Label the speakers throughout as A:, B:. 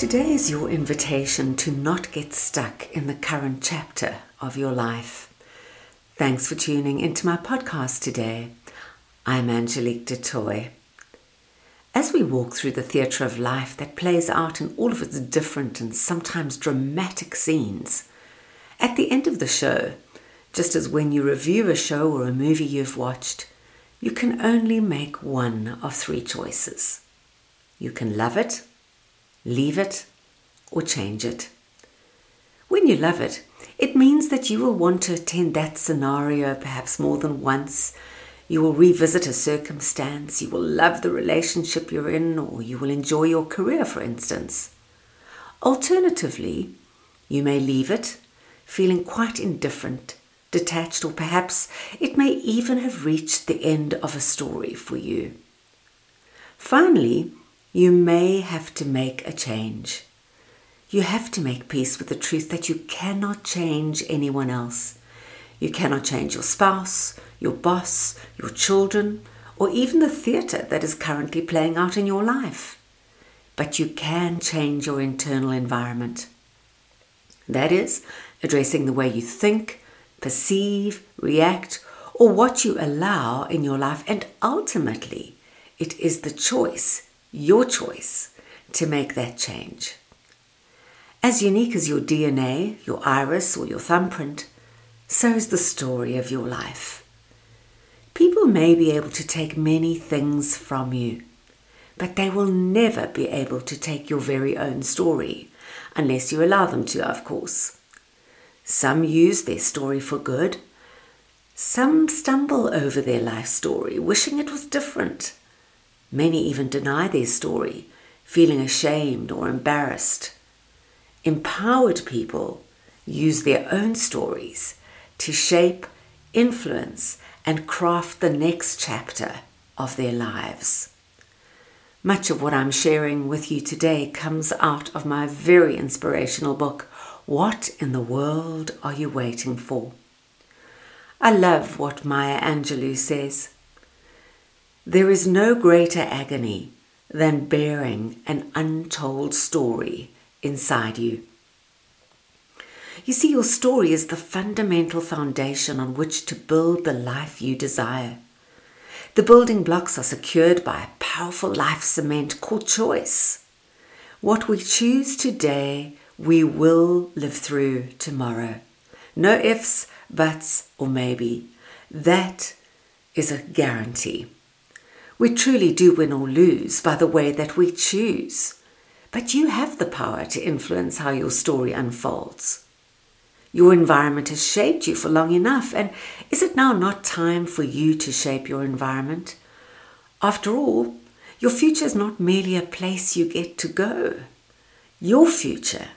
A: Today is your invitation to not get stuck in the current chapter of your life. Thanks for tuning into my podcast today. I'm Angelique du Toit. As we walk through the theatre of life that plays out in all of its different and sometimes dramatic scenes, at the end of the show, just as when you review a show or a movie you've watched, you can only make one of three choices. You can love it leave it, or change it. When you love it, it means that you will want to attend that scenario perhaps more than once. You will revisit a circumstance, you will love the relationship you're in, or you will enjoy your career, for instance. Alternatively, you may leave it, feeling quite indifferent, detached, or perhaps it may even have reached the end of a story for you. Finally, you may have to make a change. You have to make peace with the truth that you cannot change anyone else. You cannot change your spouse, your boss, your children, or even the theatre that is currently playing out in your life. But you can change your internal environment. That is, addressing the way you think, perceive, react, or what you allow in your life, and ultimately, it is the choice your choice to make that change. As unique as your DNA, your iris, or your thumbprint, so is the story of your life. People may be able to take many things from you, but they will never be able to take your very own story, unless you allow them to, of course. Some use their story for good. Some stumble over their life story, wishing it was different. Many even deny their story, feeling ashamed or embarrassed. Empowered people use their own stories to shape, influence, and craft the next chapter of their lives. Much of what I'm sharing with you today comes out of my very inspirational book, What in the World Are You Waiting For? I love what Maya Angelou says. There is no greater agony than bearing an untold story inside you. You see, your story is the fundamental foundation on which to build the life you desire. The building blocks are secured by a powerful life cement called choice. What we choose today, we will live through tomorrow. No ifs, buts, or maybe. That is a guarantee. We truly do win or lose by the way that we choose. But you have the power to influence how your story unfolds. Your environment has shaped you for long enough, and is it now not time for you to shape your environment? After all, your future is not merely a place you get to go. Your future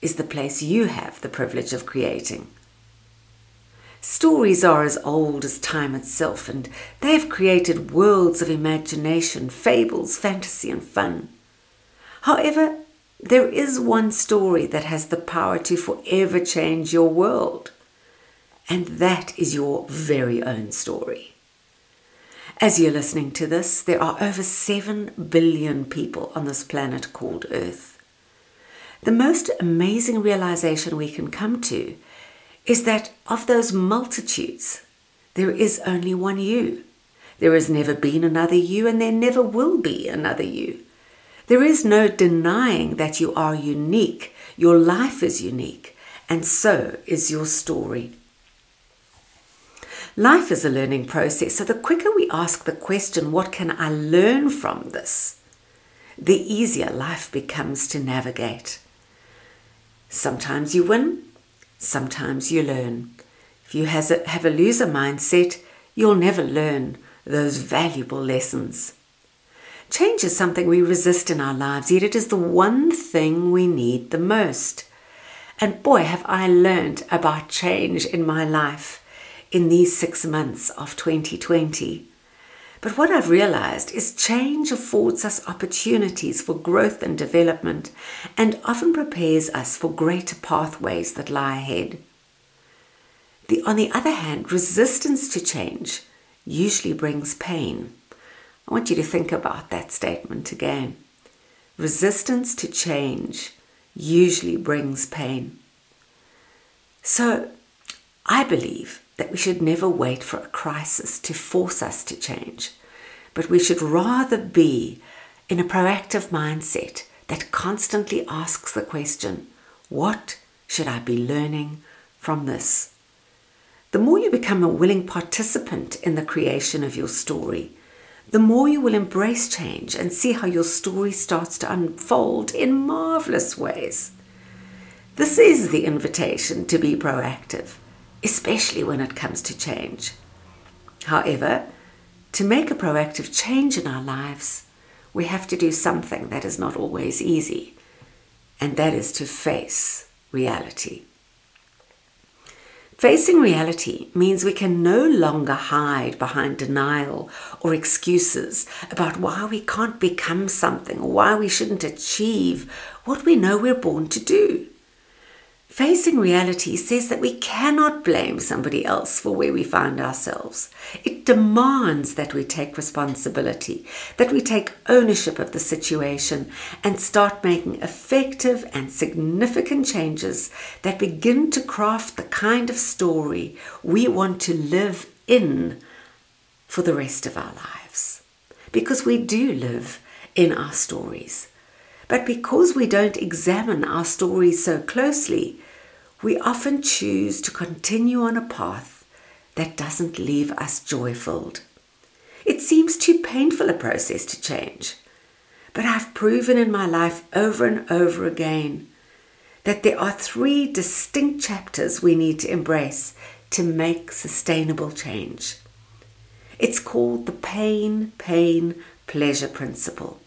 A: is the place you have the privilege of creating. Stories are as old as time itself, and they have created worlds of imagination, fables, fantasy, and fun. However, there is one story that has the power to forever change your world, and that is your very own story. As you're listening to this, there are over 7 billion people on this planet called Earth. The most amazing realization we can come to is that of those multitudes, there is only one you. There has never been another you, and there never will be another you. There is no denying that you are unique. Your life is unique, and so is your story. Life is a learning process, so the quicker we ask the question, What can I learn from this? the easier life becomes to navigate. Sometimes you win, sometimes you learn. If you have a loser mindset, you'll never learn those valuable lessons. Change is something we resist in our lives, yet it is the one thing we need the most. And boy, have I learned about change in my life in these six months of 2020. But what I've realized is change affords us opportunities for growth and development and often prepares us for greater pathways that lie ahead. The, on the other hand, resistance to change usually brings pain. I want you to think about that statement again. resistance to change usually brings pain. So, I believe that we should never wait for a crisis to force us to change, but we should rather be in a proactive mindset that constantly asks the question what should I be learning from this? The more you become a willing participant in the creation of your story, the more you will embrace change and see how your story starts to unfold in marvelous ways. This is the invitation to be proactive, especially when it comes to change. However, to make a proactive change in our lives, we have to do something that is not always easy, and that is to face reality. Facing reality means we can no longer hide behind denial or excuses about why we can't become something or why we shouldn't achieve what we know we're born to do. Facing reality says that we cannot blame somebody else for where we find ourselves. It demands that we take responsibility, that we take ownership of the situation and start making effective and significant changes that begin to craft the kind of story we want to live in for the rest of our lives. Because we do live in our stories. But because we don't examine our stories so closely, we often choose to continue on a path that doesn't leave us joy filled. It seems too painful a process to change. But I've proven in my life over and over again that there are three distinct chapters we need to embrace to make sustainable change. It's called the pain, pain, pleasure principle.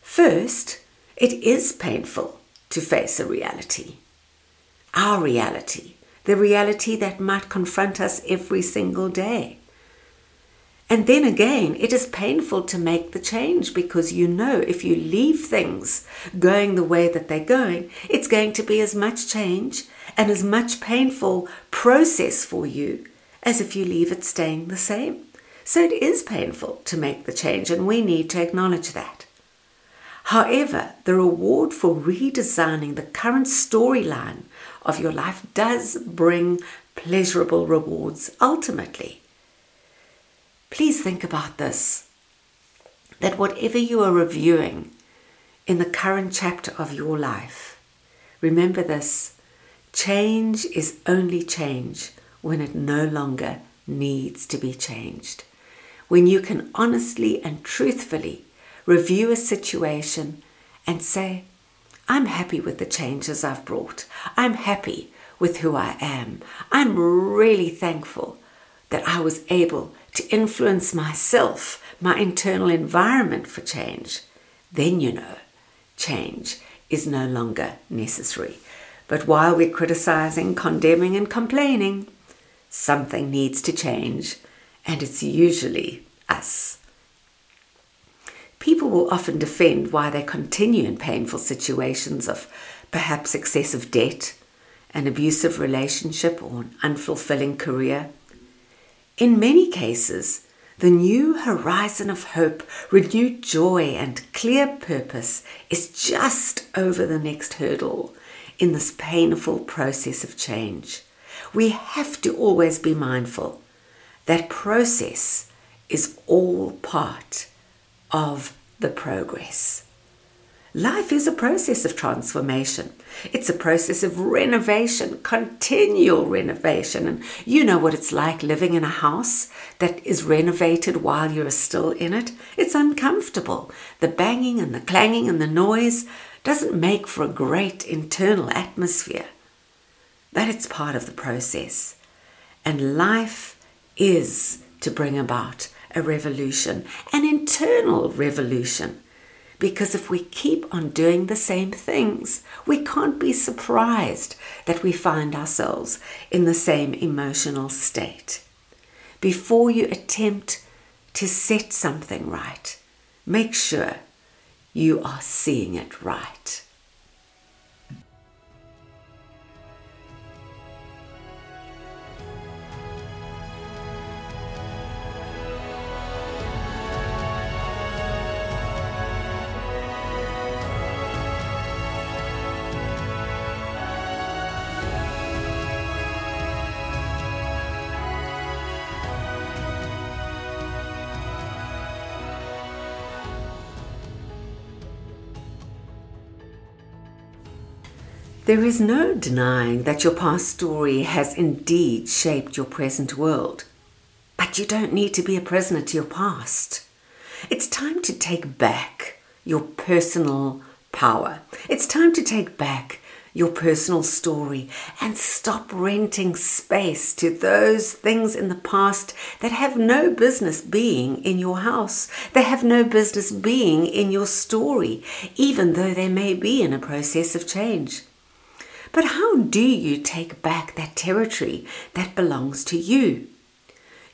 A: First, it is painful to face a reality our reality, the reality that might confront us every single day. And then again, it is painful to make the change because you know if you leave things going the way that they're going, it's going to be as much change and as much painful process for you as if you leave it staying the same. So it is painful to make the change, and we need to acknowledge that. However, the reward for redesigning the current storyline of your life does bring pleasurable rewards ultimately. Please think about this that whatever you are reviewing in the current chapter of your life, remember this change is only change when it no longer needs to be changed. When you can honestly and truthfully review a situation and say, I'm happy with the changes I've brought. I'm happy with who I am. I'm really thankful that I was able to influence myself, my internal environment for change. Then you know change is no longer necessary. But while we're criticizing, condemning, and complaining, something needs to change, and it's usually us. People will often defend why they continue in painful situations of perhaps excessive debt, an abusive relationship, or an unfulfilling career. In many cases, the new horizon of hope, renewed joy, and clear purpose is just over the next hurdle in this painful process of change. We have to always be mindful that process is all part of the progress. Life is a process of transformation. It's a process of renovation, continual renovation. And you know what it's like living in a house that is renovated while you're still in it. It's uncomfortable. The banging and the clanging and the noise doesn't make for a great internal atmosphere. But it's part of the process. And life is to bring about a revolution, an internal revolution. Because if we keep on doing the same things, we can't be surprised that we find ourselves in the same emotional state. Before you attempt to set something right, make sure you are seeing it right. There is no denying that your past story has indeed shaped your present world. But you don't need to be a prisoner to your past. It's time to take back your personal power. It's time to take back your personal story and stop renting space to those things in the past that have no business being in your house. They have no business being in your story, even though they may be in a process of change. But how do you take back that territory that belongs to you?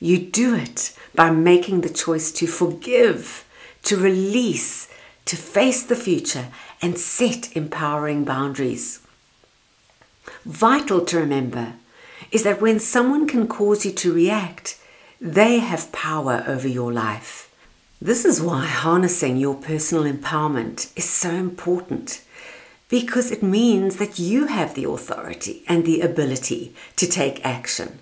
A: You do it by making the choice to forgive, to release, to face the future, and set empowering boundaries. Vital to remember is that when someone can cause you to react, they have power over your life. This is why harnessing your personal empowerment is so important because it means that you have the authority and the ability to take action.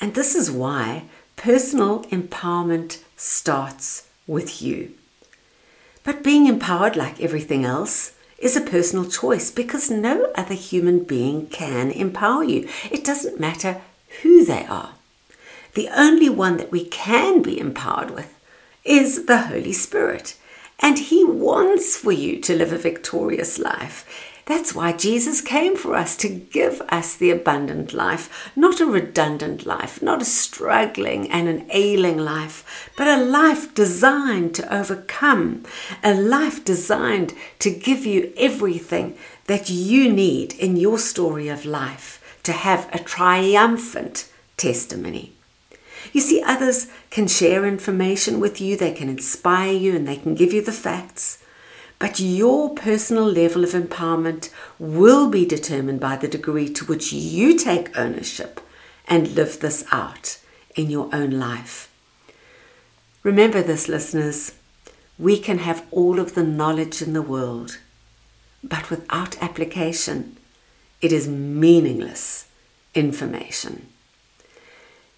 A: And this is why personal empowerment starts with you. But being empowered, like everything else, is a personal choice because no other human being can empower you. It doesn't matter who they are. The only one that we can be empowered with is the Holy Spirit. And He wants for you to live a victorious life. That's why Jesus came for us to give us the abundant life, not a redundant life, not a struggling and an ailing life, but a life designed to overcome, a life designed to give you everything that you need in your story of life to have a triumphant testimony. You see, others can share information with you, they can inspire you, and they can give you the facts. But your personal level of empowerment will be determined by the degree to which you take ownership and live this out in your own life. Remember this, listeners. We can have all of the knowledge in the world, but without application, it is meaningless information.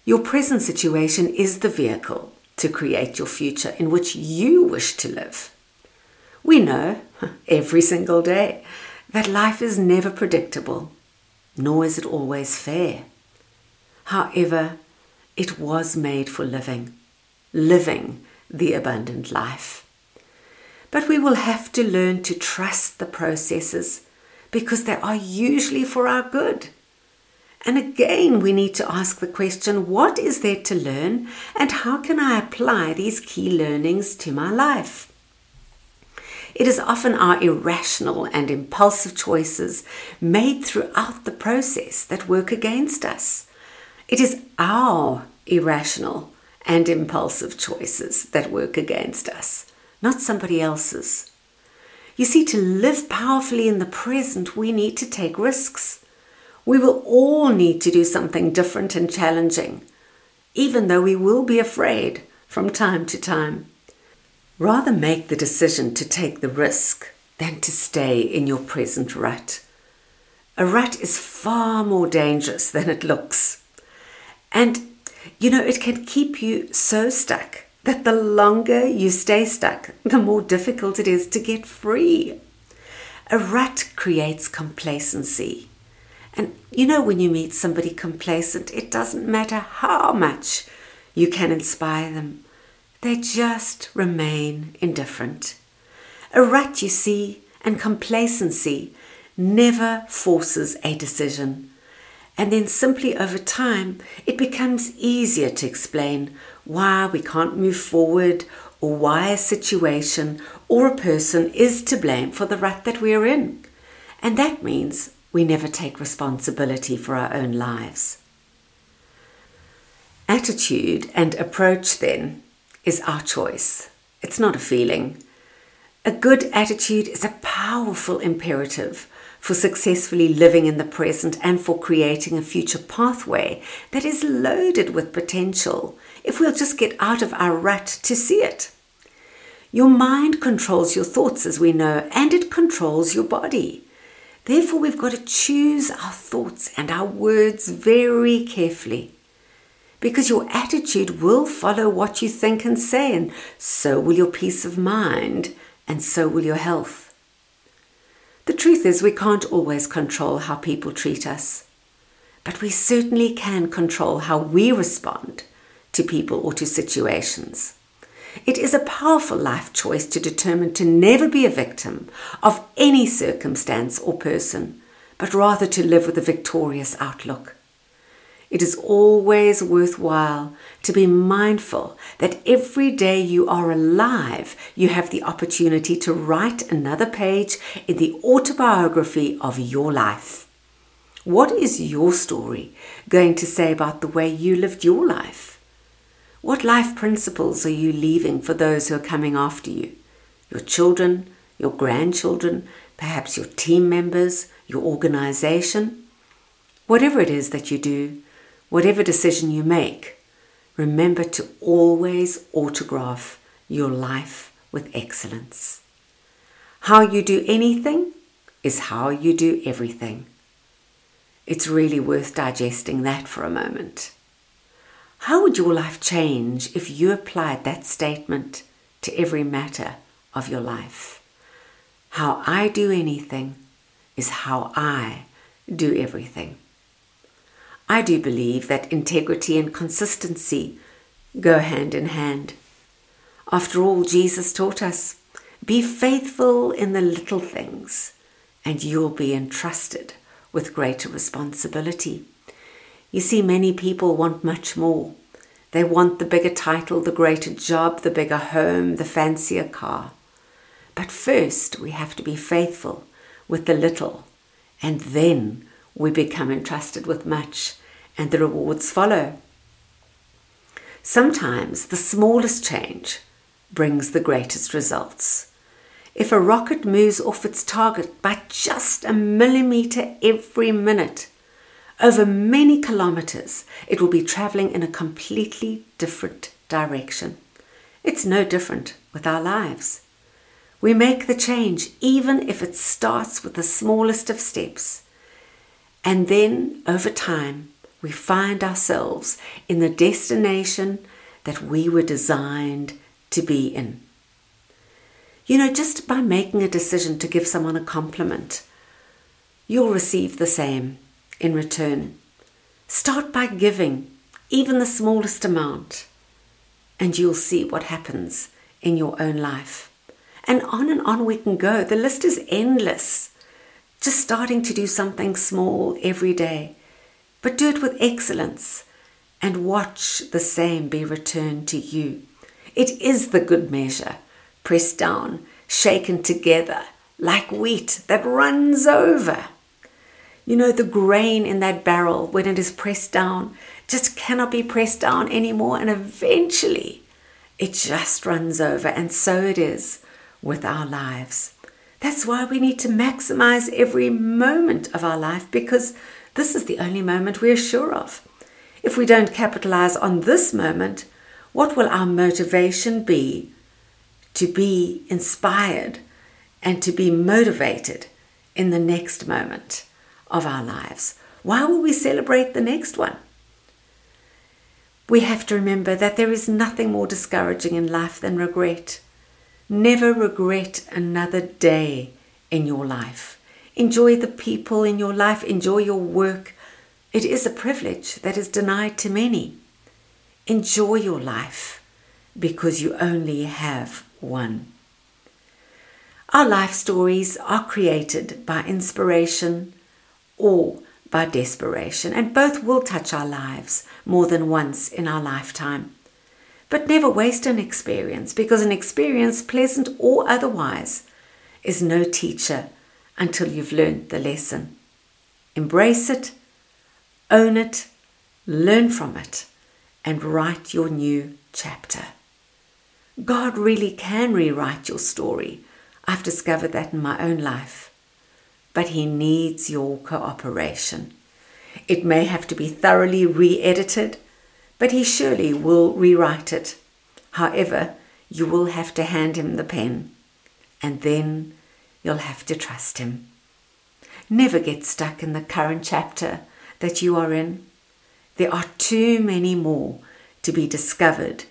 A: Your present situation is the vehicle to create your future in which you wish to live. We know every single day that life is never predictable, nor is it always fair. However, it was made for living, living the abundant life. But we will have to learn to trust the processes because they are usually for our good. And again, we need to ask the question what is there to learn, and how can I apply these key learnings to my life? It is often our irrational and impulsive choices made throughout the process that work against us. It is our irrational and impulsive choices that work against us, not somebody else's. You see, to live powerfully in the present, we need to take risks. We will all need to do something different and challenging, even though we will be afraid from time to time. Rather make the decision to take the risk than to stay in your present rut. A rut is far more dangerous than it looks. And, you know, it can keep you so stuck that the longer you stay stuck, the more difficult it is to get free. A rut creates complacency. And you know, when you meet somebody complacent, it doesn't matter how much you can inspire them they just remain indifferent. A rut, you see, and complacency never forces a decision. And then simply over time, it becomes easier to explain why we can't move forward or why a situation or a person is to blame for the rut that we're in. And that means we never take responsibility for our own lives. Attitude and approach, then, is our choice. It's not a feeling. A good attitude is a powerful imperative for successfully living in the present and for creating a future pathway that is loaded with potential if we'll just get out of our rut to see it. Your mind controls your thoughts, as we know, and it controls your body. Therefore, we've got to choose our thoughts and our words very carefully because your attitude will follow what you think and say, and so will your peace of mind, and so will your health. The truth is, we can't always control how people treat us, but we certainly can control how we respond to people or to situations. It is a powerful life choice to determine to never be a victim of any circumstance or person, but rather to live with a victorious outlook. It is always worthwhile to be mindful that every day you are alive, you have the opportunity to write another page in the autobiography of your life. What is your story going to say about the way you lived your life? What life principles are you leaving for those who are coming after you? Your children, your grandchildren, perhaps your team members, your organization? Whatever it is that you do, whatever decision you make, remember to always autograph your life with excellence. How you do anything is how you do everything. It's really worth digesting that for a moment. How would your life change if you applied that statement to every matter of your life? How I do anything is how I do everything. I do believe that integrity and consistency go hand in hand. After all, Jesus taught us be faithful in the little things, and you'll be entrusted with greater responsibility. You see, many people want much more. They want the bigger title, the greater job, the bigger home, the fancier car. But first, we have to be faithful with the little, and then we become entrusted with much, and the rewards follow. Sometimes the smallest change brings the greatest results. If a rocket moves off its target by just a millimeter every minute, over many kilometers, it will be traveling in a completely different direction. It's no different with our lives. We make the change even if it starts with the smallest of steps. And then over time, we find ourselves in the destination that we were designed to be in. You know, just by making a decision to give someone a compliment, you'll receive the same in return. Start by giving even the smallest amount, and you'll see what happens in your own life. And on and on we can go. The list is endless. Just starting to do something small every day, but do it with excellence and watch the same be returned to you. It is the good measure, pressed down, shaken together, like wheat that runs over. You know, the grain in that barrel, when it is pressed down, just cannot be pressed down anymore, and eventually it just runs over. And so it is with our lives. That's why we need to maximize every moment of our life because this is the only moment we're sure of. If we don't capitalize on this moment, what will our motivation be to be inspired and to be motivated in the next moment of our lives? Why will we celebrate the next one? We have to remember that there is nothing more discouraging in life than regret. Never regret another day in your life. Enjoy the people in your life, enjoy your work. It is a privilege that is denied to many. Enjoy your life because you only have one. Our life stories are created by inspiration or by desperation, and both will touch our lives more than once in our lifetime. But never waste an experience because an experience, pleasant or otherwise, is no teacher until you've learned the lesson. Embrace it, own it, learn from it, and write your new chapter. God really can rewrite your story. I've discovered that in my own life. But He needs your cooperation. It may have to be thoroughly re edited but he surely will rewrite it. However, you will have to hand him the pen, and then you'll have to trust him. Never get stuck in the current chapter that you are in. There are too many more to be discovered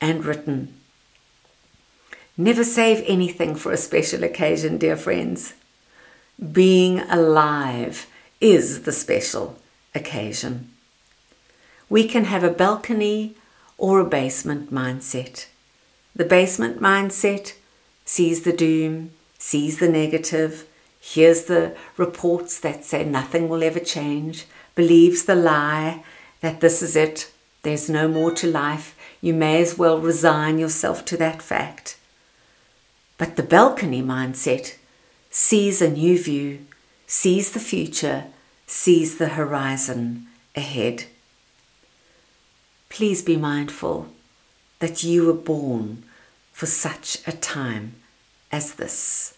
A: and written. Never save anything for a special occasion, dear friends. Being alive is the special occasion. We can have a balcony or a basement mindset. The basement mindset sees the doom, sees the negative, hears the reports that say nothing will ever change, believes the lie that this is it, there's no more to life, you may as well resign yourself to that fact. But the balcony mindset sees a new view, sees the future, sees the horizon ahead. Please be mindful that you were born for such a time as this.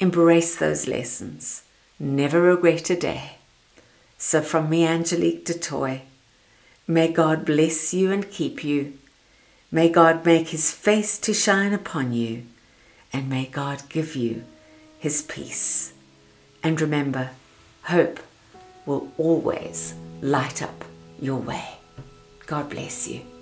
A: Embrace those lessons. Never regret a day. So, from me, Angelique du Toit, may God bless you and keep you. May God make his face to shine upon you, and may God give you his peace. And remember, hope will always light up your way. God bless you.